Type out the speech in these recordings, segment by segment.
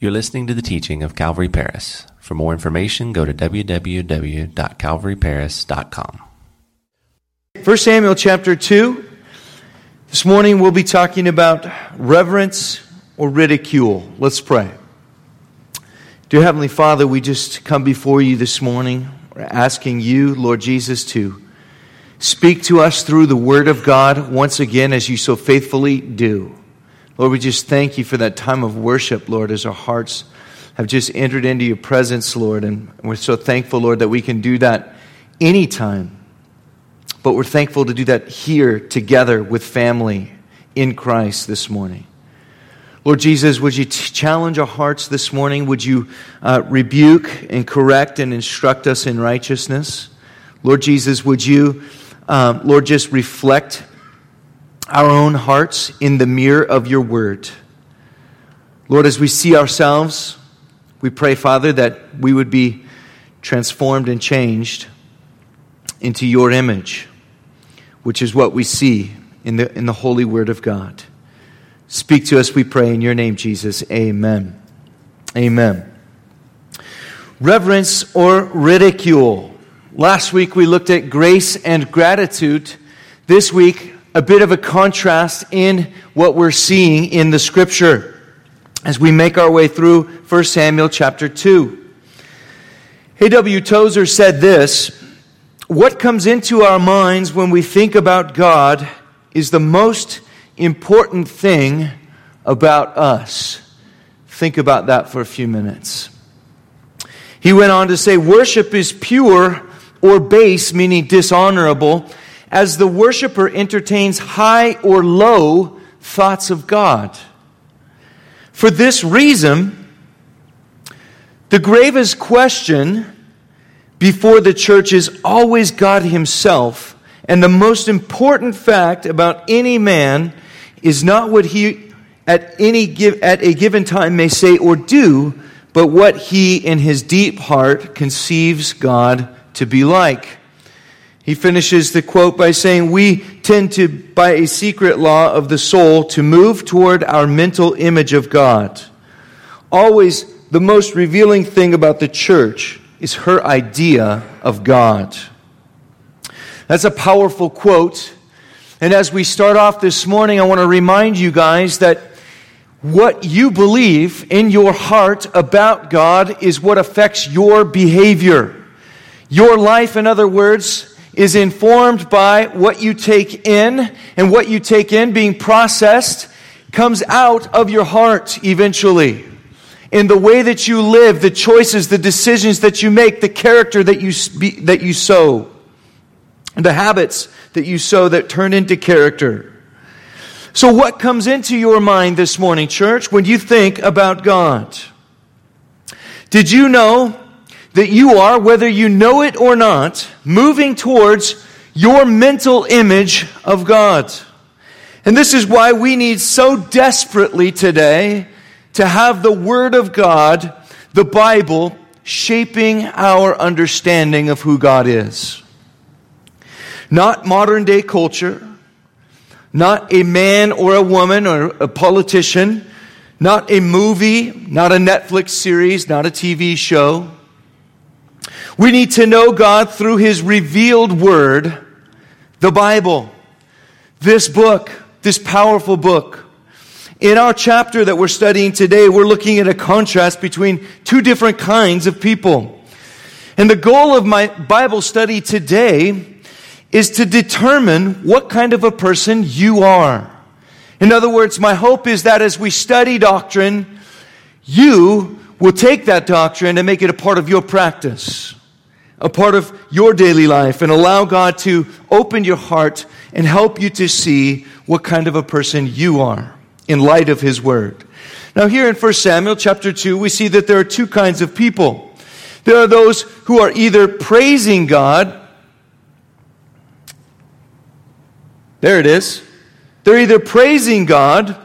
You're listening to the teaching of Calvary Paris. For more information, go to www.calvaryparis.com. 1 Samuel chapter 2. This morning we'll be talking about reverence or ridicule. Let's pray. Dear Heavenly Father, we just come before you this morning, asking you, Lord Jesus, to speak to us through the Word of God once again, as you so faithfully do. Lord, we just thank you for that time of worship, Lord, as our hearts have just entered into your presence, Lord. And we're so thankful, Lord, that we can do that anytime. But we're thankful to do that here together with family in Christ this morning. Lord Jesus, would you t- challenge our hearts this morning? Would you uh, rebuke and correct and instruct us in righteousness? Lord Jesus, would you, um, Lord, just reflect our own hearts in the mirror of your word. Lord, as we see ourselves, we pray, Father, that we would be transformed and changed into your image, which is what we see in the, in the holy word of God. Speak to us, we pray, in your name, Jesus. Amen. Amen. Reverence or ridicule. Last week we looked at grace and gratitude. This week, a bit of a contrast in what we're seeing in the scripture as we make our way through 1 Samuel chapter 2. A.W. Tozer said this What comes into our minds when we think about God is the most important thing about us. Think about that for a few minutes. He went on to say, Worship is pure or base, meaning dishonorable as the worshiper entertains high or low thoughts of God. For this reason, the gravest question before the church is always God Himself. And the most important fact about any man is not what he at, any at a given time may say or do, but what he in his deep heart conceives God to be like. He finishes the quote by saying, We tend to, by a secret law of the soul, to move toward our mental image of God. Always the most revealing thing about the church is her idea of God. That's a powerful quote. And as we start off this morning, I want to remind you guys that what you believe in your heart about God is what affects your behavior. Your life, in other words, is informed by what you take in, and what you take in being processed comes out of your heart eventually. In the way that you live, the choices, the decisions that you make, the character that you, spe- that you sow, the habits that you sow that turn into character. So, what comes into your mind this morning, church, when you think about God? Did you know that you are, whether you know it or not, moving towards your mental image of God. And this is why we need so desperately today to have the Word of God, the Bible, shaping our understanding of who God is. Not modern day culture, not a man or a woman or a politician, not a movie, not a Netflix series, not a TV show we need to know God through His revealed Word, the Bible, this book, this powerful book. In our chapter that we're studying today, we're looking at a contrast between two different kinds of people. And the goal of my Bible study today is to determine what kind of a person you are. In other words, my hope is that as we study doctrine, you will take that doctrine and make it a part of your practice a part of your daily life and allow God to open your heart and help you to see what kind of a person you are in light of His Word. Now, here in 1 Samuel chapter 2, we see that there are two kinds of people. There are those who are either praising God, there it is. They're either praising God,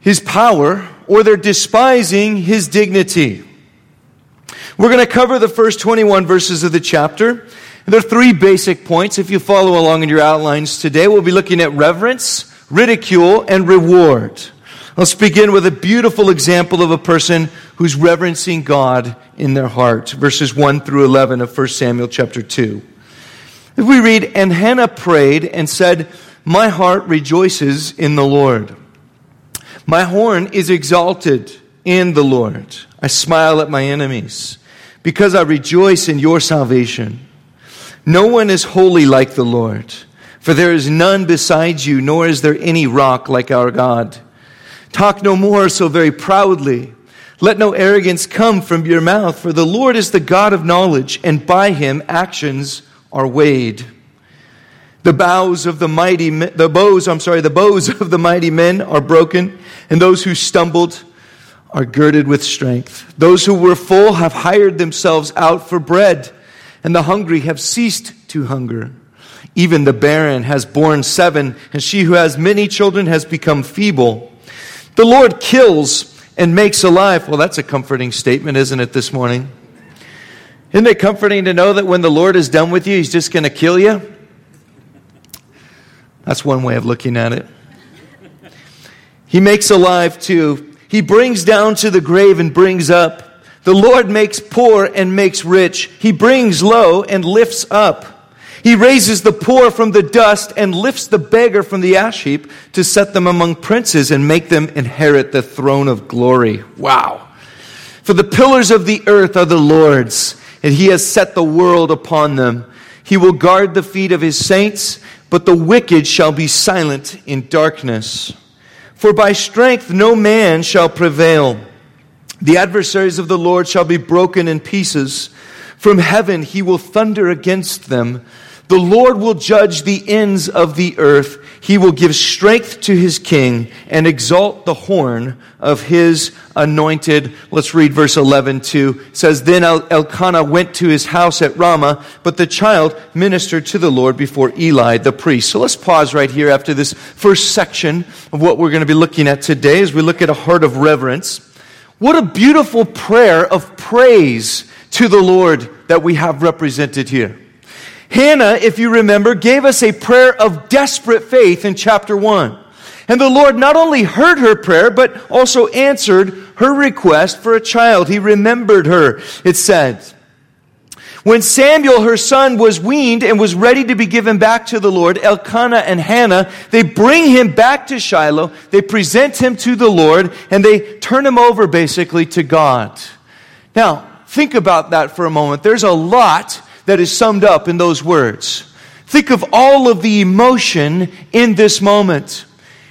His power, or they're despising His dignity. We're going to cover the first 21 verses of the chapter. There are three basic points. If you follow along in your outlines today, we'll be looking at reverence, ridicule, and reward. Let's begin with a beautiful example of a person who's reverencing God in their heart. Verses 1 through 11 of 1 Samuel chapter 2. If we read, And Hannah prayed and said, My heart rejoices in the Lord. My horn is exalted in the Lord. I smile at my enemies because I rejoice in your salvation. No one is holy like the Lord, for there is none besides you, nor is there any rock like our God. Talk no more so very proudly. Let no arrogance come from your mouth, for the Lord is the God of knowledge, and by him actions are weighed. The bows of the mighty, the bows, I'm sorry, the bows of the mighty men are broken, and those who stumbled are girded with strength. Those who were full have hired themselves out for bread, and the hungry have ceased to hunger. Even the barren has borne seven, and she who has many children has become feeble. The Lord kills and makes alive. Well, that's a comforting statement, isn't it, this morning? Isn't it comforting to know that when the Lord is done with you, He's just going to kill you? That's one way of looking at it. He makes alive too. He brings down to the grave and brings up. The Lord makes poor and makes rich. He brings low and lifts up. He raises the poor from the dust and lifts the beggar from the ash heap to set them among princes and make them inherit the throne of glory. Wow. For the pillars of the earth are the Lord's and he has set the world upon them. He will guard the feet of his saints, but the wicked shall be silent in darkness. For by strength no man shall prevail. The adversaries of the Lord shall be broken in pieces. From heaven he will thunder against them. The Lord will judge the ends of the earth. He will give strength to his king and exalt the horn of his anointed. Let's read verse 11 too. It says, Then Elkanah went to his house at Ramah, but the child ministered to the Lord before Eli the priest. So let's pause right here after this first section of what we're going to be looking at today as we look at a heart of reverence. What a beautiful prayer of praise to the Lord that we have represented here. Hannah, if you remember, gave us a prayer of desperate faith in chapter 1. And the Lord not only heard her prayer, but also answered her request for a child. He remembered her, it says. When Samuel, her son, was weaned and was ready to be given back to the Lord, Elkanah and Hannah, they bring him back to Shiloh, they present him to the Lord, and they turn him over basically to God. Now, think about that for a moment. There's a lot that is summed up in those words. Think of all of the emotion in this moment.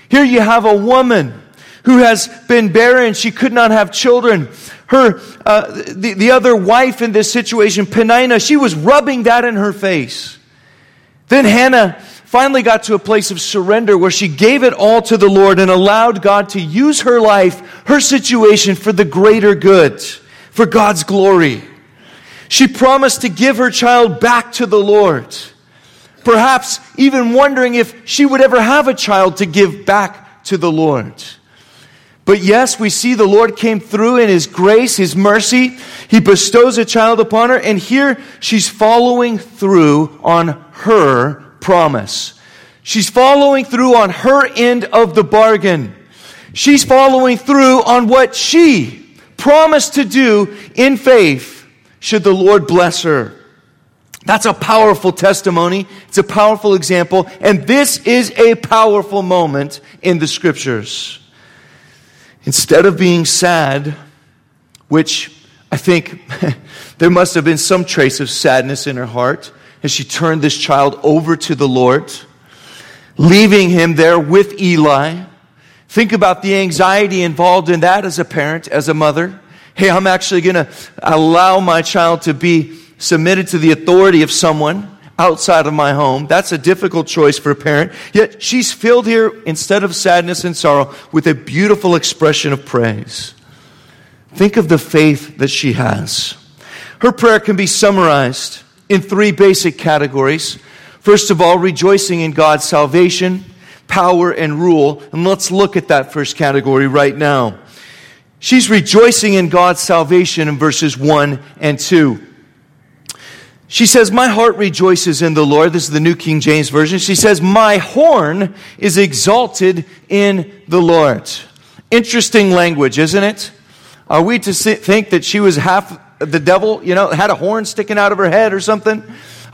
Here you have a woman who has been barren. She could not have children. Her, uh, the, the other wife in this situation, Penina, she was rubbing that in her face. Then Hannah finally got to a place of surrender where she gave it all to the Lord and allowed God to use her life, her situation for the greater good, for God's glory. She promised to give her child back to the Lord. Perhaps even wondering if she would ever have a child to give back to the Lord. But yes, we see the Lord came through in His grace, His mercy. He bestows a child upon her, and here she's following through on her promise. She's following through on her end of the bargain. She's following through on what she promised to do in faith should the Lord bless her. That's a powerful testimony. It's a powerful example. And this is a powerful moment in the scriptures. Instead of being sad, which I think there must have been some trace of sadness in her heart as she turned this child over to the Lord, leaving him there with Eli. Think about the anxiety involved in that as a parent, as a mother. Hey, I'm actually going to allow my child to be submitted to the authority of someone outside of my home. That's a difficult choice for a parent. Yet she's filled here, instead of sadness and sorrow, with a beautiful expression of praise. Think of the faith that she has. Her prayer can be summarized in three basic categories. First of all, rejoicing in God's salvation, power, and rule. And let's look at that first category right now. She's rejoicing in God's salvation in verses 1 and 2. She says, My heart rejoices in the Lord. This is the New King James Version. She says, My horn is exalted in the Lord. Interesting language, isn't it? Are we to think that she was half the devil, you know, had a horn sticking out of her head or something?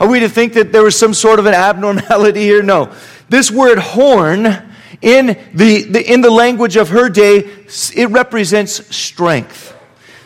Are we to think that there was some sort of an abnormality here? No. This word horn in the, the, in the language of her day, it represents strength.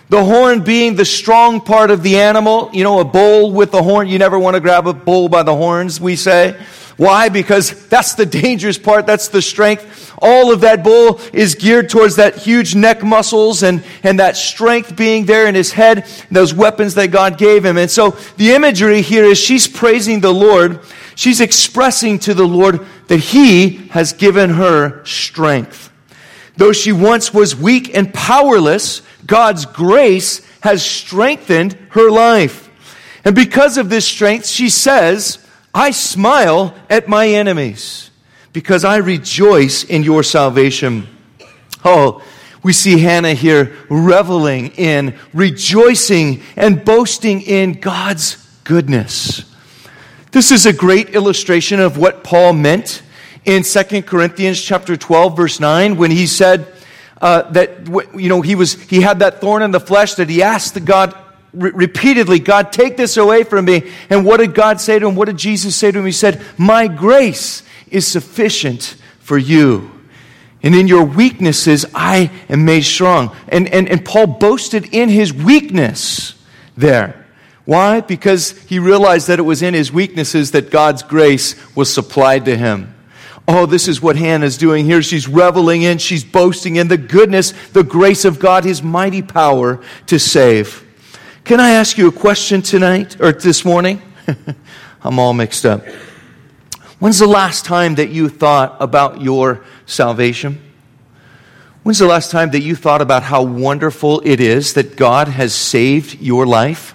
The horn being the strong part of the animal, you know, a bull with a horn. You never want to grab a bull by the horns, we say. Why? Because that's the dangerous part. That's the strength. All of that bull is geared towards that huge neck muscles and, and that strength being there in his head, those weapons that God gave him. And so the imagery here is she's praising the Lord. She's expressing to the Lord that he has given her strength. Though she once was weak and powerless, God's grace has strengthened her life. And because of this strength, she says, I smile at my enemies because I rejoice in your salvation. Oh, we see Hannah here reveling in, rejoicing, and boasting in God's goodness. This is a great illustration of what Paul meant in 2 Corinthians chapter 12 verse 9 when he said uh, that you know he was he had that thorn in the flesh that he asked the God re- repeatedly, God, take this away from me. And what did God say to him? What did Jesus say to him? He said, My grace is sufficient for you. And in your weaknesses, I am made strong. And, and, and Paul boasted in his weakness there. Why? Because he realized that it was in his weaknesses that God's grace was supplied to him. Oh, this is what Hannah's doing here. She's reveling in, she's boasting in the goodness, the grace of God, his mighty power to save. Can I ask you a question tonight or this morning? I'm all mixed up. When's the last time that you thought about your salvation? When's the last time that you thought about how wonderful it is that God has saved your life?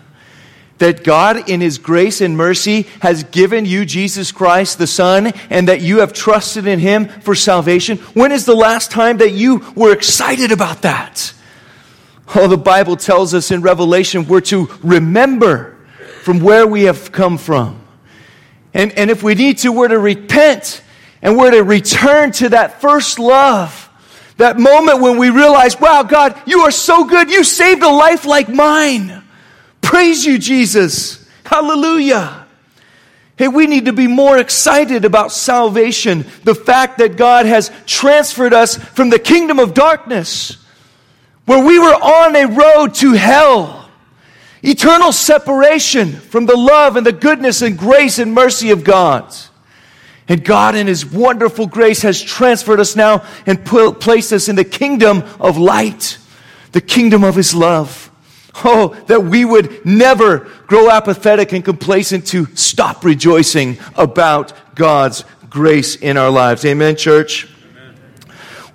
That God, in His grace and mercy, has given you Jesus Christ, the Son, and that you have trusted in Him for salvation? When is the last time that you were excited about that? Oh, the Bible tells us in Revelation we're to remember from where we have come from. And, and if we need to, we're to repent and we're to return to that first love. That moment when we realize, wow, God, you are so good. You saved a life like mine. Praise you, Jesus. Hallelujah. Hey, we need to be more excited about salvation. The fact that God has transferred us from the kingdom of darkness where we were on a road to hell, eternal separation from the love and the goodness and grace and mercy of God. And God, in His wonderful grace, has transferred us now and placed us in the kingdom of light, the kingdom of His love. Oh, that we would never grow apathetic and complacent to stop rejoicing about God's grace in our lives. Amen, church?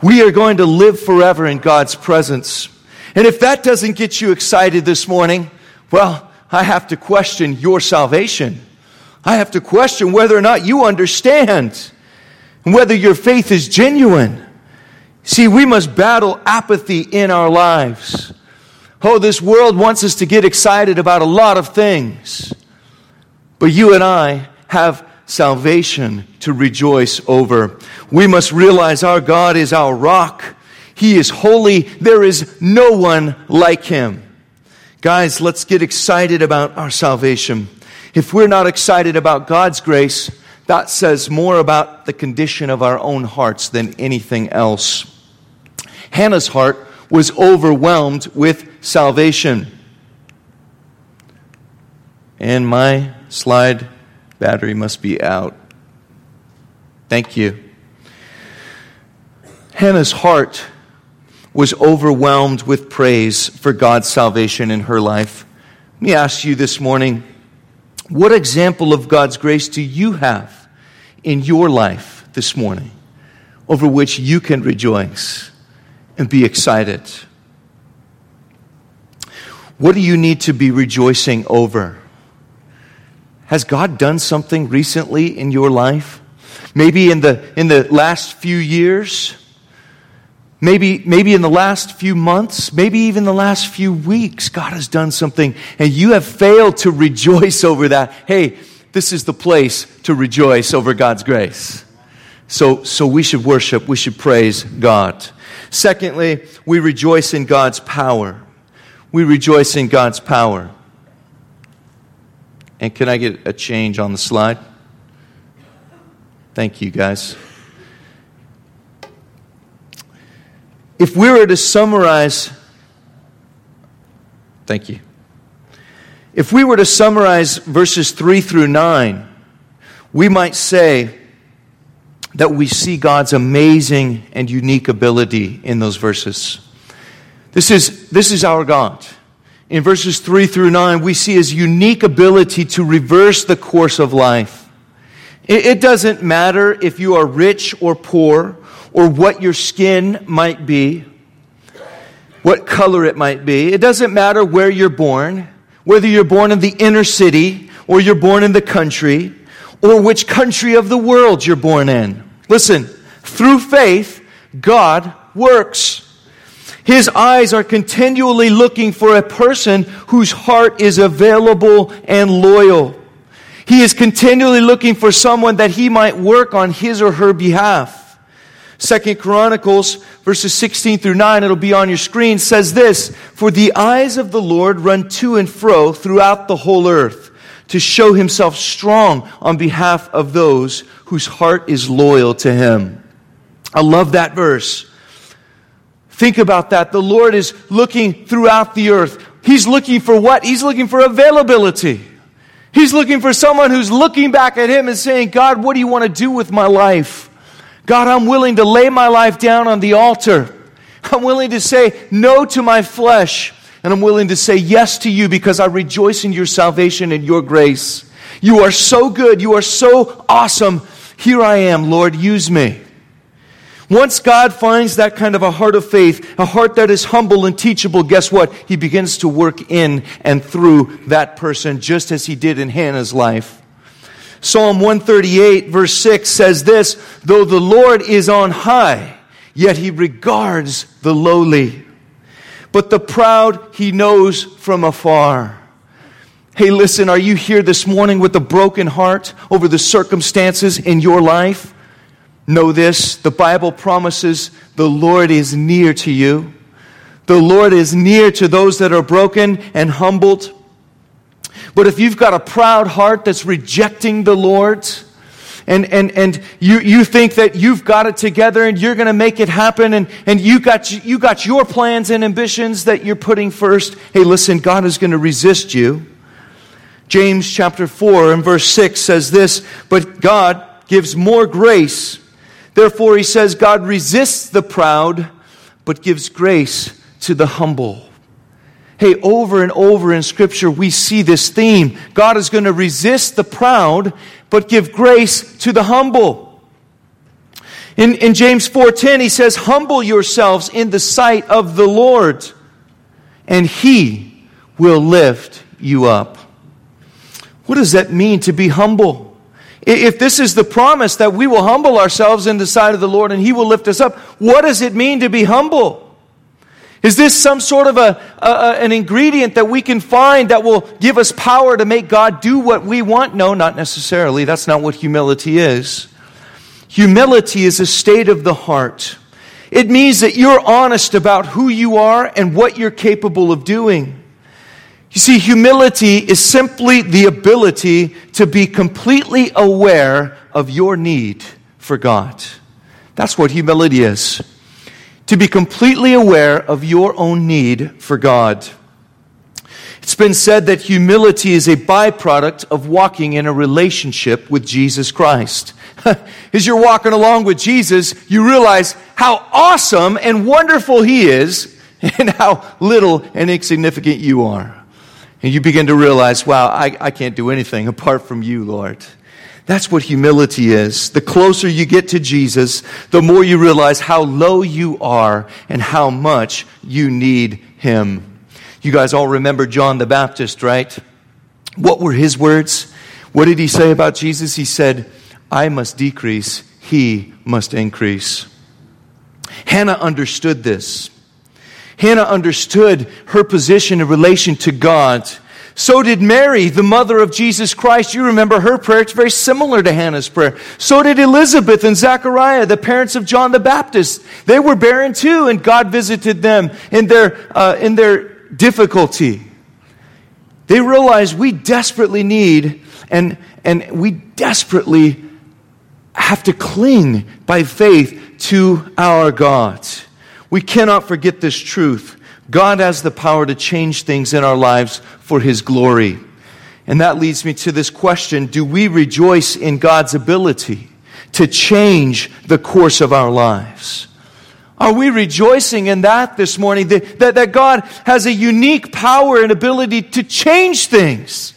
We are going to live forever in God's presence. And if that doesn't get you excited this morning, well, I have to question your salvation. I have to question whether or not you understand and whether your faith is genuine. See, we must battle apathy in our lives. Oh, this world wants us to get excited about a lot of things. But you and I have salvation to rejoice over. We must realize our God is our rock. He is holy. There is no one like him. Guys, let's get excited about our salvation. If we're not excited about God's grace, that says more about the condition of our own hearts than anything else. Hannah's heart was overwhelmed with salvation. And my slide Battery must be out. Thank you. Hannah's heart was overwhelmed with praise for God's salvation in her life. Let me ask you this morning what example of God's grace do you have in your life this morning over which you can rejoice and be excited? What do you need to be rejoicing over? Has God done something recently in your life? Maybe in the, in the last few years? Maybe, maybe in the last few months, maybe even the last few weeks, God has done something and you have failed to rejoice over that. Hey, this is the place to rejoice over God's grace. So, so we should worship, we should praise God. Secondly, we rejoice in God's power. We rejoice in God's power. And can I get a change on the slide? Thank you, guys. If we were to summarize, thank you. If we were to summarize verses 3 through 9, we might say that we see God's amazing and unique ability in those verses. This is, this is our God. In verses 3 through 9, we see his unique ability to reverse the course of life. It, doesn't matter if you are rich or poor, or what your skin might be, what color it might be. It doesn't matter where you're born, whether you're born in the inner city or you're born in the country, or which country of the world you're born in. Listen, through faith, God works. His eyes are continually looking for a person whose heart is available and loyal. He is continually looking for someone that he might work on his or her behalf. Second Chronicles verses 16 through 9, it'll be on your screen, says this, For the eyes of the Lord run to and fro throughout the whole earth to show himself strong on behalf of those whose heart is loyal to him. I love that verse. Think about that. The Lord is looking throughout the earth. He's looking for what? He's looking for availability. He's looking for someone who's looking back at him and saying, God, what do you want to do with my life? God, I'm willing to lay my life down on the altar. I'm willing to say no to my flesh. And I'm willing to say yes to you because I rejoice in your salvation and your grace. You are so good. You are so awesome. Here I am, Lord. Use me. Once God finds that kind of a heart of faith, a heart that is humble and teachable, guess what? He begins to work in and through that person, just as he did in Hannah's life. Psalm 138, verse 6 says this Though the Lord is on high, yet he regards the lowly but the proud he knows from afar. Hey, listen, are you here this morning with a broken heart over the circumstances in your life? Know this the Bible promises the Lord is near to you. The Lord is near to those that are broken and humbled. But if you've got a proud heart that's rejecting the Lord, and, and, and you, you think that you've got it together and you're going to make it happen and, and you, got, you got your plans and ambitions that you're putting first. Hey, listen, God is going to resist you. James chapter 4 and verse 6 says this, but God gives more grace. Therefore, he says, God resists the proud, but gives grace to the humble. Hey, over and over in Scripture, we see this theme. God is going to resist the proud, but give grace to the humble. In, in James 4.10, he says, Humble yourselves in the sight of the Lord, and he will lift you up. What does that mean to be humble? If this is the promise that we will humble ourselves in the sight of the Lord and he will lift us up, what does it mean to be humble? Is this some sort of a, a, an ingredient that we can find that will give us power to make God do what we want? No, not necessarily. That's not what humility is. Humility is a state of the heart. It means that you're honest about who you are and what you're capable of doing. You see, humility is simply the ability to be completely aware of your need for God. That's what humility is to be completely aware of your own need for God. It's been said that humility is a byproduct of walking in a relationship with Jesus Christ. As you're walking along with Jesus, you realize how awesome and wonderful He is and how little and insignificant you are. And you begin to realize, wow, I, I can't do anything apart from you, Lord. That's what humility is. The closer you get to Jesus, the more you realize how low you are and how much you need Him. You guys all remember John the Baptist, right? What were his words? What did he say about Jesus? He said, I must decrease, He must increase. Hannah understood this. Hannah understood her position in relation to God So did Mary, the mother of Jesus Christ. You remember her prayer. It's very similar to Hannah's prayer. So did Elizabeth and Zachariah, the parents of John the Baptist. They were barren too, and God visited them in their, uh, in their difficulty. They realized we desperately need and, and we desperately have to cling by faith to our God. We cannot forget this truth. God has the power to change things in our lives for His glory. And that leads me to this question Do we rejoice in God's ability to change the course of our lives? Are we rejoicing in that this morning? That, that, that, God has a unique power and ability to change things.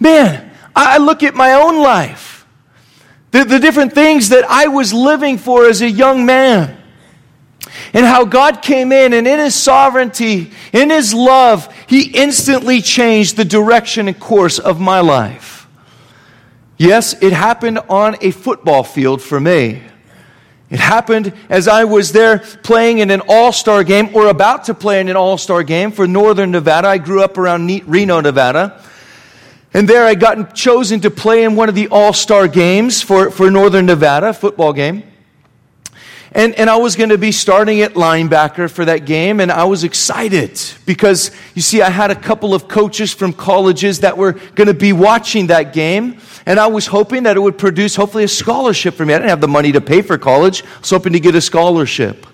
Man, I look at my own life, the, the different things that I was living for as a young man and how God came in and in His sovereignty, in His love, He instantly changed the direction and course of my life. Yes, it happened on a football field for me. It happened as I was there playing in an all star game or about to play in an all star game for Northern Nevada. I grew up around Reno, Nevada. And there I got chosen to play in one of the all star games for, for Northern Nevada, football game. And, and I was going to be starting at linebacker for that game, and I was excited because, you see, I had a couple of coaches from colleges that were going to be watching that game, and I was hoping that it would produce, hopefully, a scholarship for me. I didn't have the money to pay for college, I was hoping to get a scholarship.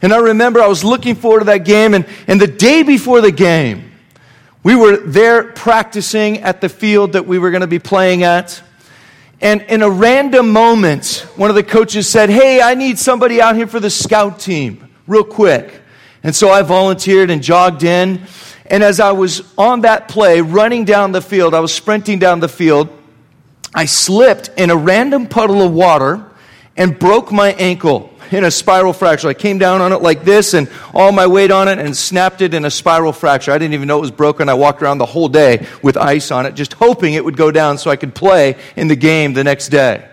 And I remember I was looking forward to that game, and, and the day before the game, we were there practicing at the field that we were going to be playing at. And in a random moment, one of the coaches said, Hey, I need somebody out here for the scout team, real quick. And so I volunteered and jogged in. And as I was on that play, running down the field, I was sprinting down the field, I slipped in a random puddle of water and broke my ankle in a spiral fracture. I came down on it like this and all my weight on it and snapped it in a spiral fracture. I didn't even know it was broken. I walked around the whole day with ice on it, just hoping it would go down so I could play in the game the next day.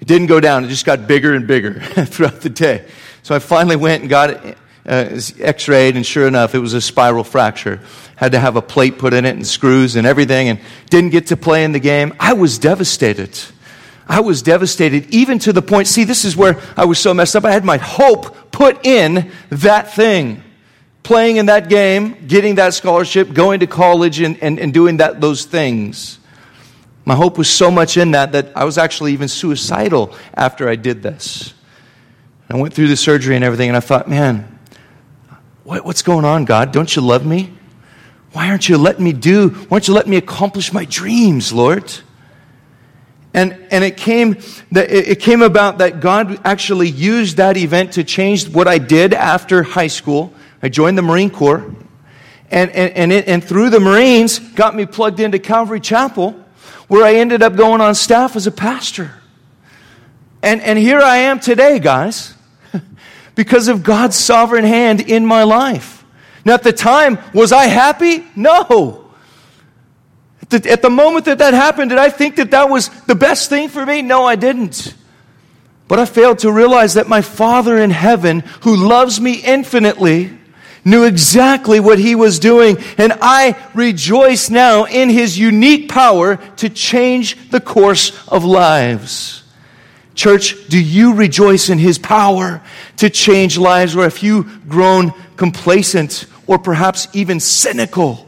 It didn't go down, it just got bigger and bigger throughout the day. So I finally went and got it uh, x rayed, and sure enough, it was a spiral fracture. Had to have a plate put in it and screws and everything, and didn't get to play in the game. I was devastated. I was devastated, even to the point, see, this is where I was so messed up. I had my hope put in that thing. Playing in that game, getting that scholarship, going to college, and, and, and doing that, those things. My hope was so much in that that I was actually even suicidal after I did this. I went through the surgery and everything, and I thought, man, what, what's going on, God? Don't you love me? Why aren't you letting me do? Why aren't you letting me accomplish my dreams, Lord? And, and it, came, it came about that God actually used that event to change what I did after high school. I joined the Marine Corps. And, and, and, it, and through the Marines, got me plugged into Calvary Chapel, where I ended up going on staff as a pastor. And, and here I am today, guys, because of God's sovereign hand in my life. Now, at the time, was I happy? No. At the moment that that happened, did I think that that was the best thing for me? No, I didn't. But I failed to realize that my Father in heaven, who loves me infinitely, knew exactly what he was doing. And I rejoice now in his unique power to change the course of lives. Church, do you rejoice in his power to change lives? Or have you grown complacent or perhaps even cynical?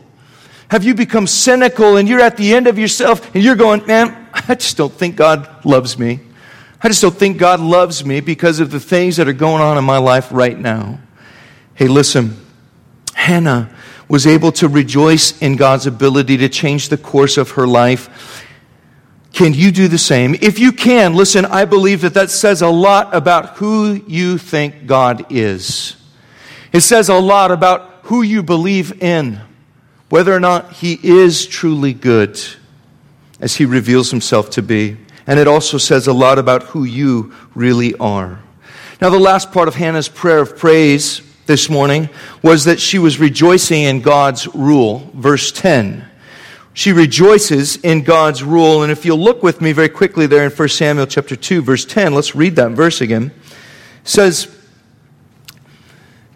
Have you become cynical and you're at the end of yourself and you're going, man, I just don't think God loves me. I just don't think God loves me because of the things that are going on in my life right now. Hey, listen, Hannah was able to rejoice in God's ability to change the course of her life. Can you do the same? If you can, listen, I believe that that says a lot about who you think God is. It says a lot about who you believe in whether or not he is truly good as he reveals himself to be. And it also says a lot about who you really are. Now, the last part of Hannah's prayer of praise this morning was that she was rejoicing in God's rule. Verse 10. She rejoices in God's rule. And if you'll look with me very quickly there in 1 Samuel chapter 2, verse 10, let's read that verse again. It says,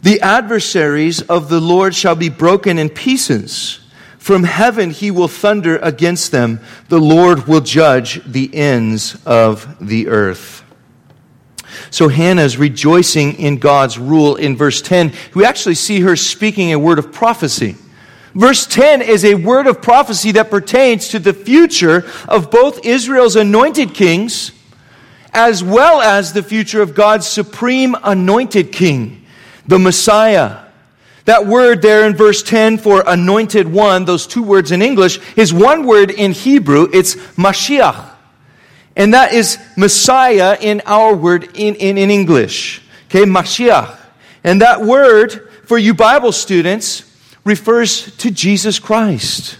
the adversaries of the Lord shall be broken in pieces, From heaven he will thunder against them. The Lord will judge the ends of the earth. So Hannah is rejoicing in God's rule in verse 10. We actually see her speaking a word of prophecy. Verse 10 is a word of prophecy that pertains to the future of both Israel's anointed kings as well as the future of God's supreme anointed king, the Messiah. That word there in verse 10 for anointed one, those two words in English, is one word in Hebrew. It's Mashiach. And that is Messiah in our word in, in, in English. Okay, Mashiach. And that word, for you Bible students, refers to Jesus Christ.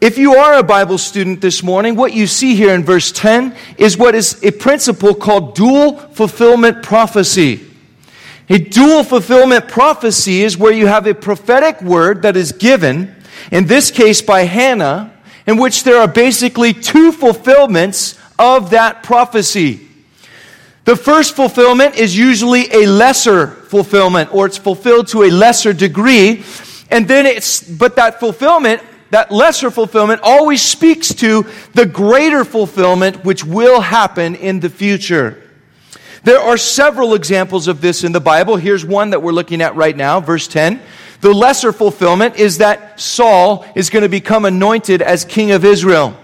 If you are a Bible student this morning, what you see here in verse 10 is what is a principle called dual fulfillment prophecy. A dual fulfillment prophecy is where you have a prophetic word that is given, in this case by Hannah, in which there are basically two fulfillments of that prophecy. The first fulfillment is usually a lesser fulfillment, or it's fulfilled to a lesser degree. And then it's, but that fulfillment, that lesser fulfillment, always speaks to the greater fulfillment which will happen in the future. There are several examples of this in the Bible. Here's one that we're looking at right now, verse 10. The lesser fulfillment is that Saul is going to become anointed as king of Israel.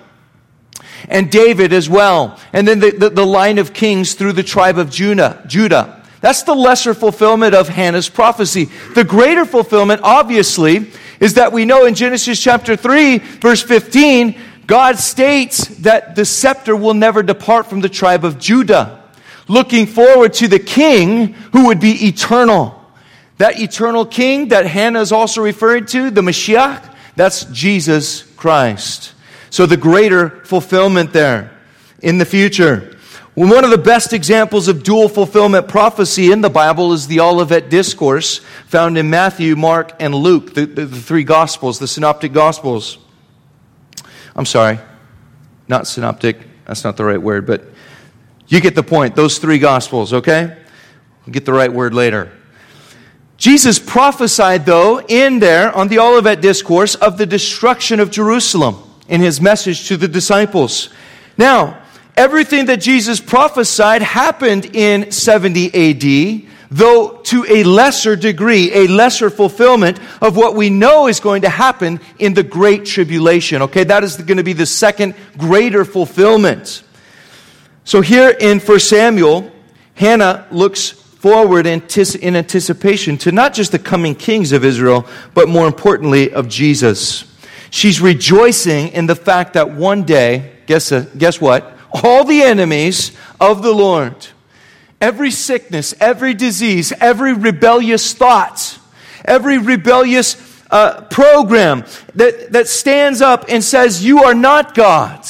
And David as well. And then the, the, the line of kings through the tribe of Judah. Judah. That's the lesser fulfillment of Hannah's prophecy. The greater fulfillment, obviously, is that we know in Genesis chapter 3, verse 15, God states that the scepter will never depart from the tribe of Judah looking forward to the king who would be eternal. That eternal king that Hannah is also referring to, the Mashiach, that's Jesus Christ. So the greater fulfillment there in the future. One of the best examples of dual fulfillment prophecy in the Bible is the Olivet Discourse found in Matthew, Mark, and Luke, the, the, the three Gospels, the Synoptic Gospels. I'm sorry, not synoptic, that's not the right word, but you get the point. Those three gospels, okay? We'll get the right word later. Jesus prophesied, though, in there on the Olivet Discourse of the destruction of Jerusalem in his message to the disciples. Now, everything that Jesus prophesied happened in 70 AD, though to a lesser degree, a lesser fulfillment of what we know is going to happen in the Great Tribulation. Okay, that is going to be the second greater fulfillment. So here in 1 Samuel, Hannah looks forward in anticipation to not just the coming kings of Israel, but more importantly, of Jesus. She's rejoicing in the fact that one day, guess, uh, guess what? All the enemies of the Lord, every sickness, every disease, every rebellious thought, every rebellious uh, program that, that stands up and says, You are not God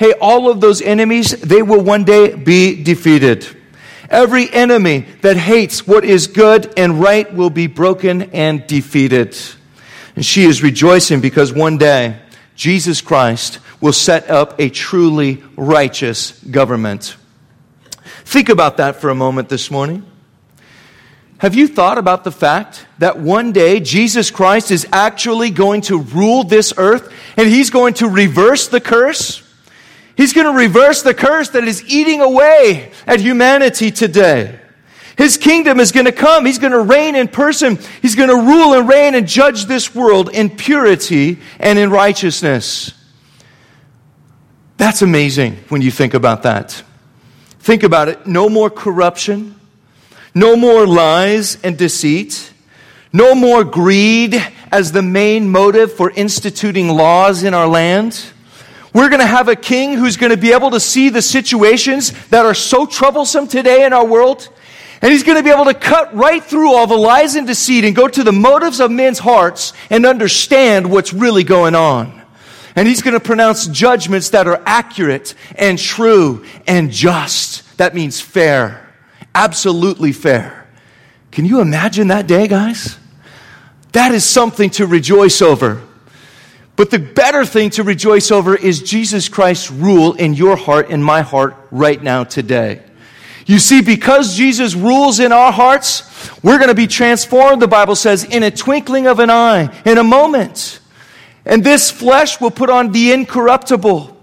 hey, all of those enemies, they will one day be defeated. Every enemy that hates what is good and right will be broken and defeated. And she is rejoicing because one day Jesus Christ will set up a truly righteous government. Think about that for a moment this morning. Have you thought about the fact that one day Jesus Christ is actually going to rule this earth and he's going to reverse the curse? He's going to reverse the curse that is eating away at humanity today. His kingdom is going to come. He's going to reign in person. He's going to rule and reign and judge this world in purity and in righteousness. That's amazing when you think about that. Think about it. No more corruption, no more lies and deceit, no more greed as the main motive for instituting laws in our land. We're going to have a king who's going to be able to see the situations that are so troublesome today in our world. And he's going to be able to cut right through all the lies and deceit and go to the motives of men's hearts and understand what's really going on. And he's going to pronounce judgments that are accurate and true and just. That means fair. Absolutely fair. Can you imagine that day, guys? That is something to rejoice over. But the better thing to rejoice over is Jesus Christ's rule in your heart and my heart right now today. You see, because Jesus rules in our hearts, we're going to be transformed, the Bible says, in a twinkling of an eye, in a moment. And this flesh will put on the incorruptible.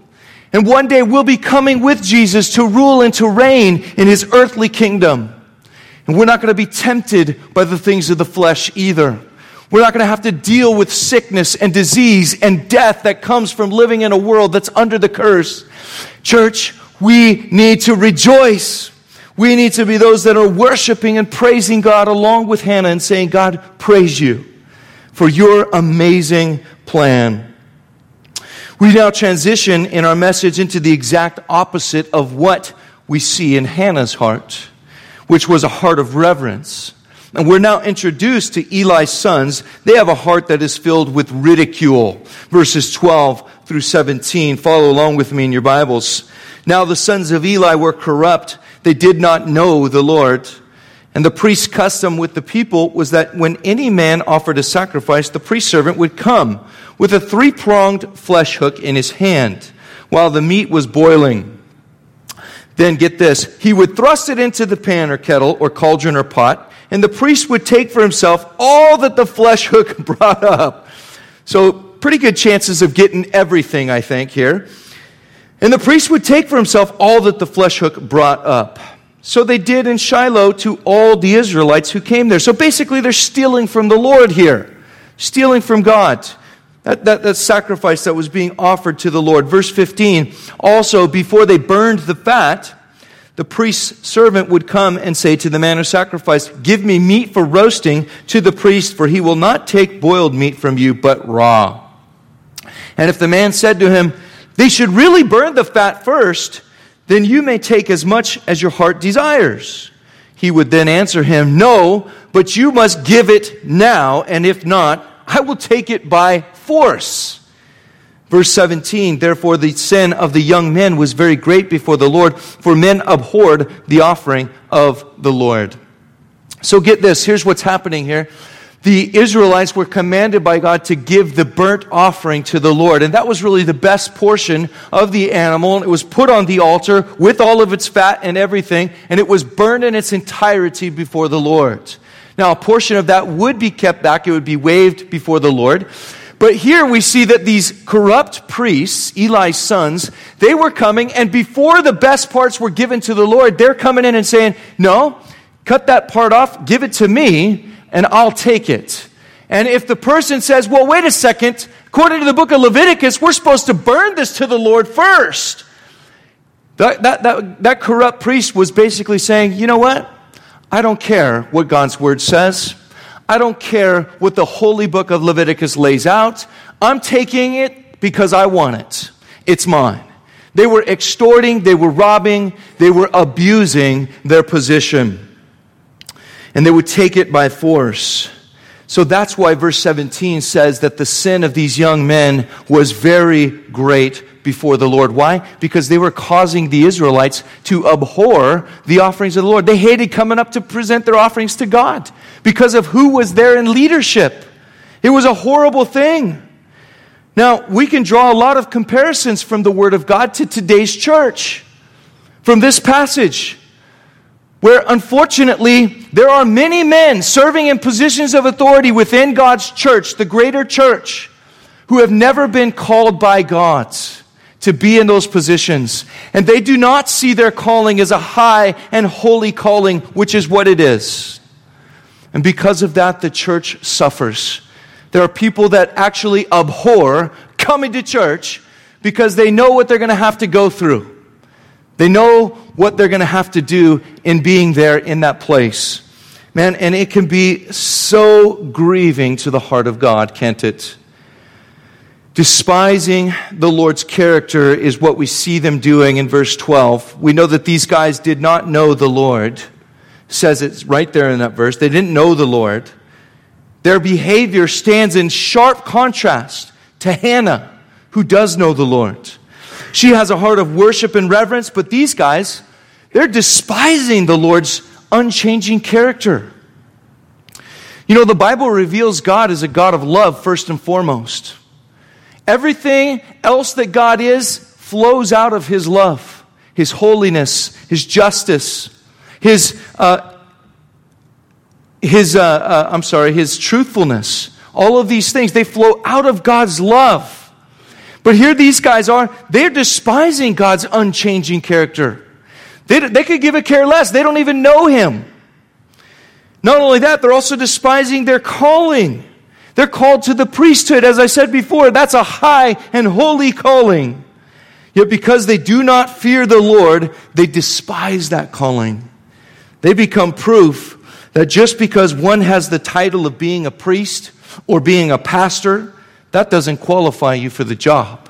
And one day we'll be coming with Jesus to rule and to reign in his earthly kingdom. And we're not going to be tempted by the things of the flesh either. We're not going to have to deal with sickness and disease and death that comes from living in a world that's under the curse. Church, we need to rejoice. We need to be those that are worshiping and praising God along with Hannah and saying, God, praise you for your amazing plan. We now transition in our message into the exact opposite of what we see in Hannah's heart, which was a heart of reverence. And we're now introduced to Eli's sons. They have a heart that is filled with ridicule. Verses 12 through 17. Follow along with me in your Bibles. Now the sons of Eli were corrupt they did not know the Lord. And the priest's custom with the people was that when any man offered a sacrifice, the priest servant would come with a three pronged flesh hook in his hand while the meat was boiling. Then get this, he would thrust it into the pan or kettle or cauldron or pot, and the priest would take for himself all that the flesh hook brought up. So, pretty good chances of getting everything, I think, here. And the priest would take for himself all that the flesh hook brought up. So they did in Shiloh to all the Israelites who came there. So basically, they're stealing from the Lord here, stealing from God. That, that, that sacrifice that was being offered to the Lord. Verse 15 also, before they burned the fat, the priest's servant would come and say to the man who sacrificed, Give me meat for roasting to the priest, for he will not take boiled meat from you, but raw. And if the man said to him, they should really burn the fat first, then you may take as much as your heart desires. He would then answer him, No, but you must give it now, and if not, I will take it by force. Verse 17, therefore the sin of the young men was very great before the Lord, for men abhorred the offering of the Lord. So get this, here's what's happening here the Israelites were commanded by God to give the burnt offering to the Lord. And that was really the best portion of the animal. It was put on the altar with all of its fat and everything, and it was burned in its entirety before the Lord. Now, a portion of that would be kept back, it would be waved before the Lord. But here we see that these corrupt priests, Eli's sons, they were coming, and before the best parts were given to the Lord, they're coming in and saying, No, cut that part off, give it to me and I'll take it. And if the person says, well, wait a second, according to the book of Leviticus, we're supposed to burn this to the Lord first. That, that, that, that corrupt priest was basically saying, you know what? I don't care what God's word says. I don't care what the holy book of Leviticus lays out. I'm taking it because I want it. It's mine. They were extorting, they were robbing, they were abusing their position and they would take it by force. So that's why verse 17 says that the sin of these young men was very great before the Lord. Why? Because they were causing the Israelites to abhor the offerings of the Lord. They hated coming up to present their offerings to God because of who was there in leadership. It was a horrible thing. Now, we can draw a lot of comparisons from the Word of God to today's church. From this passage, where unfortunately there are many men serving in positions of authority within God's church, the greater church, who have never been called by God to be in those positions. And they do not see their calling as a high and holy calling, which is what it is. And because of that, the church suffers. There are people that actually abhor coming to church because they know what they're going to have to go through. They know what they're going to have to do in being there in that place. Man, and it can be so grieving to the heart of God, can't it? Despising the Lord's character is what we see them doing in verse 12. We know that these guys did not know the Lord. says it's right there in that verse. They didn't know the Lord. Their behavior stands in sharp contrast to Hannah, who does know the Lord. She has a heart of worship and reverence, but these guys, they're despising the Lord's unchanging character. You know, the Bible reveals God as a God of love, first and foremost. Everything else that God is flows out of His love, His holiness, His justice. his, uh, his uh, uh, I'm sorry, his truthfulness. All of these things, they flow out of God's love. But here these guys are, they're despising God's unchanging character. They, they could give a care less. They don't even know him. Not only that, they're also despising their calling. They're called to the priesthood. As I said before, that's a high and holy calling. Yet because they do not fear the Lord, they despise that calling. They become proof that just because one has the title of being a priest or being a pastor, that doesn't qualify you for the job.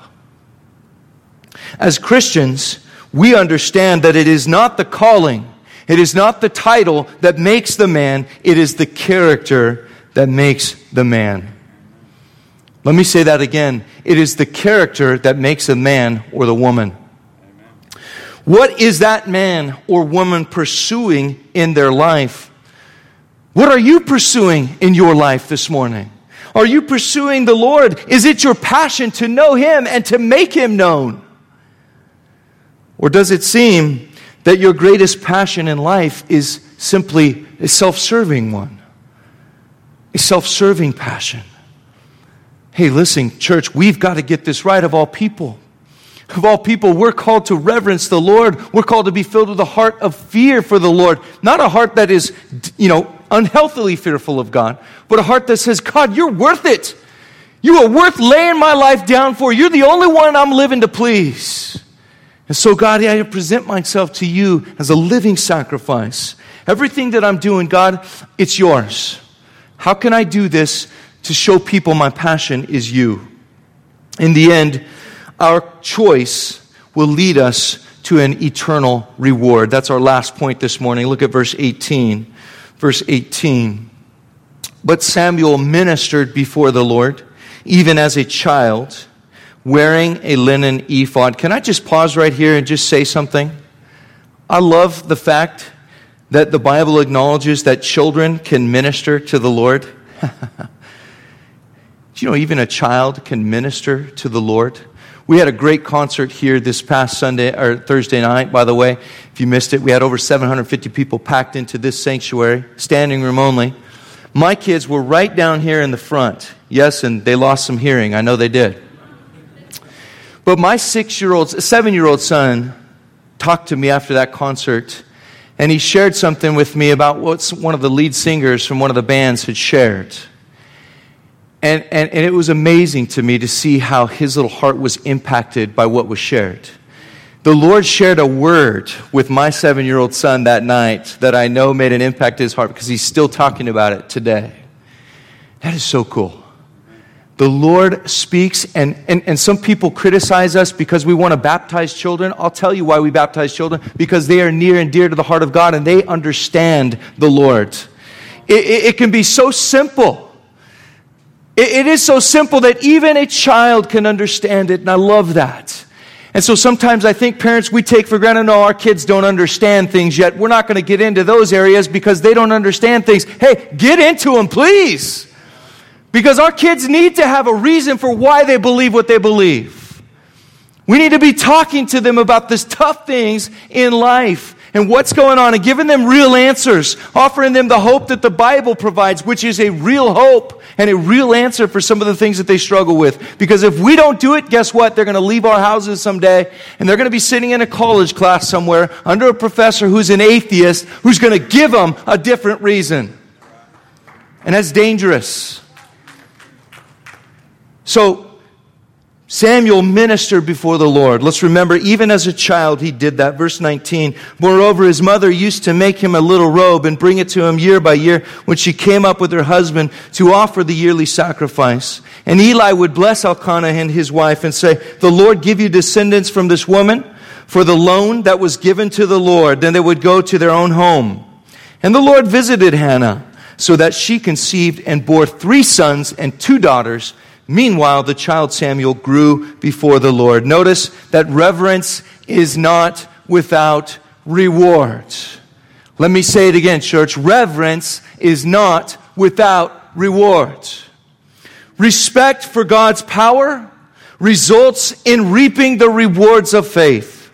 As Christians, we understand that it is not the calling, it is not the title that makes the man, it is the character that makes the man. Let me say that again. It is the character that makes a man or the woman. What is that man or woman pursuing in their life? What are you pursuing in your life this morning? Are you pursuing the Lord? Is it your passion to know Him and to make Him known? Or does it seem that your greatest passion in life is simply a self serving one? A self serving passion. Hey, listen, church, we've got to get this right of all people. Of all people, we're called to reverence the Lord. We're called to be filled with a heart of fear for the Lord. Not a heart that is, you know, unhealthily fearful of God, but a heart that says, God, you're worth it. You are worth laying my life down for. You're the only one I'm living to please. And so, God, I present myself to you as a living sacrifice. Everything that I'm doing, God, it's yours. How can I do this to show people my passion is you. In the end, our choice will lead us to an eternal reward. That's our last point this morning. Look at verse 18. Verse 18. But Samuel ministered before the Lord, even as a child, wearing a linen ephod. Can I just pause right here and just say something? I love the fact that the Bible acknowledges that children can minister to the Lord. Do you know even a child can minister to the Lord? We had a great concert here this past Sunday or Thursday night, by the way. If you missed it, we had over 750 people packed into this sanctuary, standing room only. My kids were right down here in the front. Yes, and they lost some hearing. I know they did. But my six year old, seven year old son talked to me after that concert, and he shared something with me about what one of the lead singers from one of the bands had shared. And, and, and it was amazing to me to see how his little heart was impacted by what was shared. The Lord shared a word with my seven year old son that night that I know made an impact in his heart because he's still talking about it today. That is so cool. The Lord speaks, and, and, and some people criticize us because we want to baptize children. I'll tell you why we baptize children because they are near and dear to the heart of God and they understand the Lord. It, it, it can be so simple it, it is so simple that even a child can understand it, and I love that. And so sometimes I think parents, we take for granted, no, our kids don't understand things yet. We're not going to get into those areas because they don't understand things. Hey, get into them, please. Because our kids need to have a reason for why they believe what they believe. We need to be talking to them about these tough things in life and what's going on and giving them real answers, offering them the hope that the Bible provides, which is a real hope and a real answer for some of the things that they struggle with. Because if we don't do it, guess what? They're going to leave our houses someday and they're going to be sitting in a college class somewhere under a professor who's an atheist who's going to give them a different reason. And that's dangerous. So, Samuel ministered before the Lord. Let's remember, even as a child, he did that. Verse 19. Moreover, his mother used to make him a little robe and bring it to him year by year when she came up with her husband to offer the yearly sacrifice. And Eli would bless Elkanah and his wife and say, The Lord give you descendants from this woman for the loan that was given to the Lord. Then they would go to their own home. And the Lord visited Hannah so that she conceived and bore three sons and two daughters. Meanwhile, the child Samuel grew before the Lord. Notice that reverence is not without reward. Let me say it again, church. Reverence is not without reward. Respect for God's power results in reaping the rewards of faith.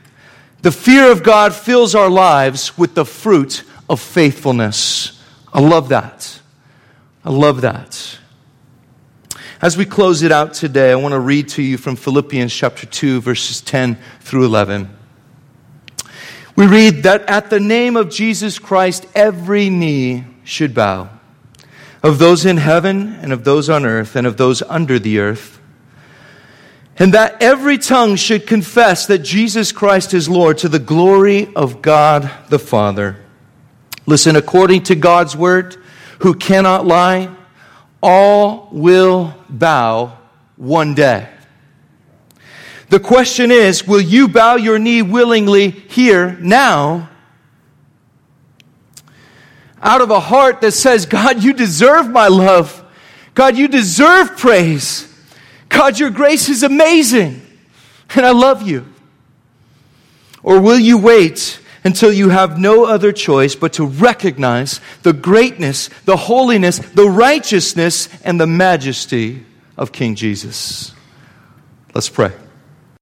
The fear of God fills our lives with the fruit of faithfulness. I love that. I love that. As we close it out today, I want to read to you from Philippians chapter 2, verses 10 through 11. We read that at the name of Jesus Christ, every knee should bow of those in heaven and of those on earth and of those under the earth. And that every tongue should confess that Jesus Christ is Lord to the glory of God the Father. Listen, according to God's word, who cannot lie, all will bow one day. The question is will you bow your knee willingly here, now? Out of a heart that says, God, you deserve my love. God, you deserve praise. God, your grace is amazing. And I love you. Or will you wait until you have no other choice but to recognize the greatness, the holiness, the righteousness, and the majesty of King Jesus? Let's pray.